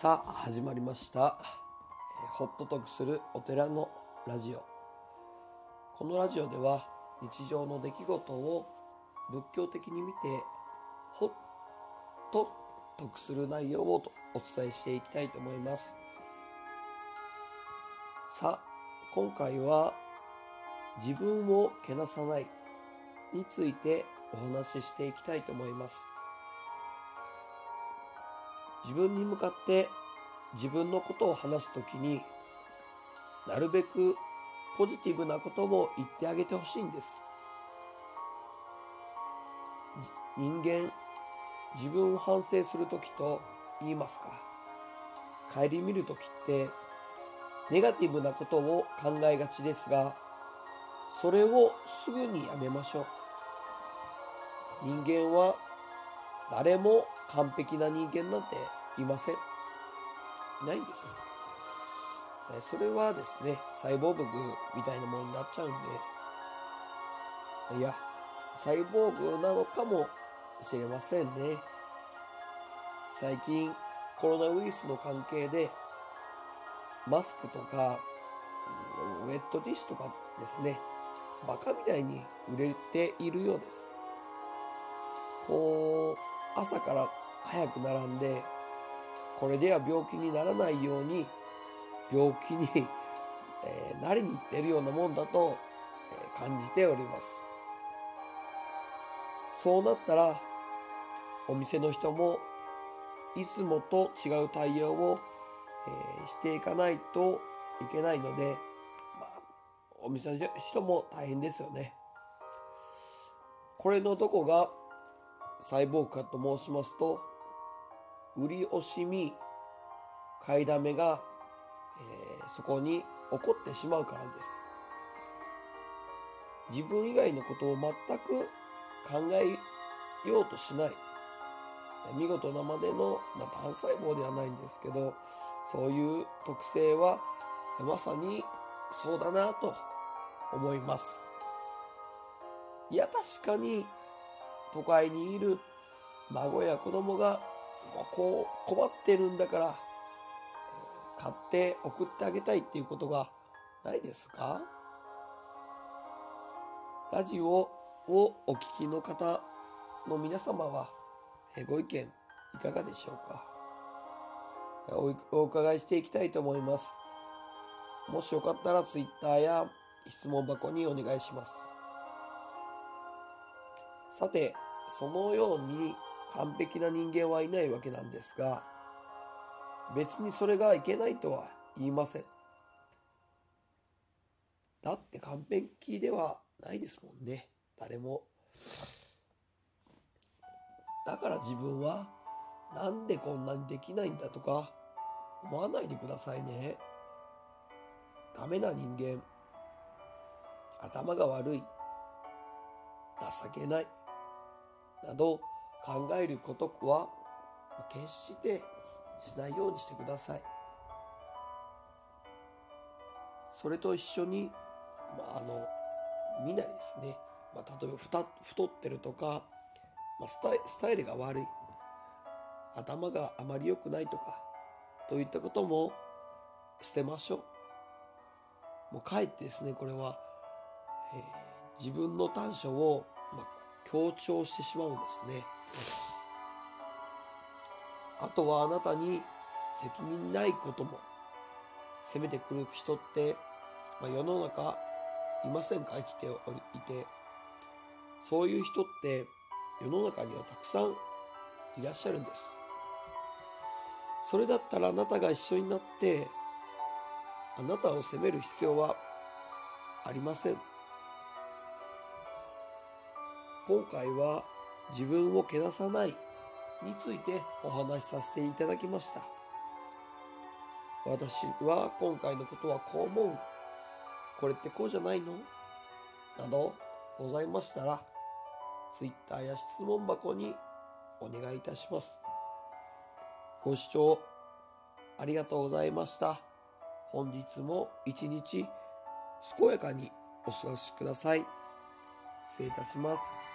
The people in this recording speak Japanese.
さあ始まりました。えホットトークするお寺のラジオ。このラジオでは日常の出来事を仏教的に見てほっと得する内容をお伝えしていきたいと思います。さあ今回は自分をけなさないについてお話ししていきたいと思います。自分に向かって自分のことを話すときになるべくポジティブなことを言ってあげてほしいんです。人間自分を反省するときと言いますか顧みるときってネガティブなことを考えがちですがそれをすぐにやめましょう。人間は誰も完璧な人間なんていません。いないんです。それはですね、サイボーグみたいなものになっちゃうんで、いや、サイボーグなのかもしれませんね。最近、コロナウイルスの関係で、マスクとか、ウェットティッシュとかですね、バカみたいに売れているようです。こう、朝から早く並んで、これでは病気にならないように、病気に、えーなりにいっているようなもんだと、えー感じております。そうなったら、お店の人も、いつもと違う対応を、えーしていかないといけないので、まあ、お店の人も大変ですよね。これのどこがサイボーグかと申しますと、売り惜しみ、買いだめが、えーそこに起こってしまうからです。自分以外のことを全く考えようとしない。見事なまでの、まあ、単細胞ではないんですけど、そういう特性はまさにそうだなと思います。いや、確かに都会にいる孫や子供がこう困ってるんだから買って送ってあげたいっていうことがないですか？ラジオをお聞きの方の皆様はご意見いかがでしょうか？おお伺いしていきたいと思います。もしよかったら Twitter や質問箱にお願いします。さて、そのように完璧な人間はいないわけなんですが、別にそれがいけないとは言いません。だって完璧ではないですもんね。誰も。だから自分はなんでこんなにできないんだとか思わないでくださいね。ダメな人間、頭が悪い、情けない、など考えることは決してしないようにしてください。それと一緒に、まあ、あの、見ないですね。まあ、例えば太ってるとか、まあ、スタイスタイルが悪い、頭があまり良くないとか、といったことも捨てましょう。もうかえってですね、これは、えー自分の短所を、強調してしまうんですね。あとはあなたに責任ないことも責めてくる人って、まあ、世の中いませんか？生きておりいて。そういう人って世の中にはたくさんいらっしゃるんです。それだったらあなたが一緒になってあなたを責める必要はありません。今回は自分をけなさないについてお話しさせていただきました。私は今回のことはこう思う。これってこうじゃないの？などございましたら、Twitter や質問箱にお願いいたします。ご視聴ありがとうございました。本日も一日健やかにお過ごしください。失礼いたします。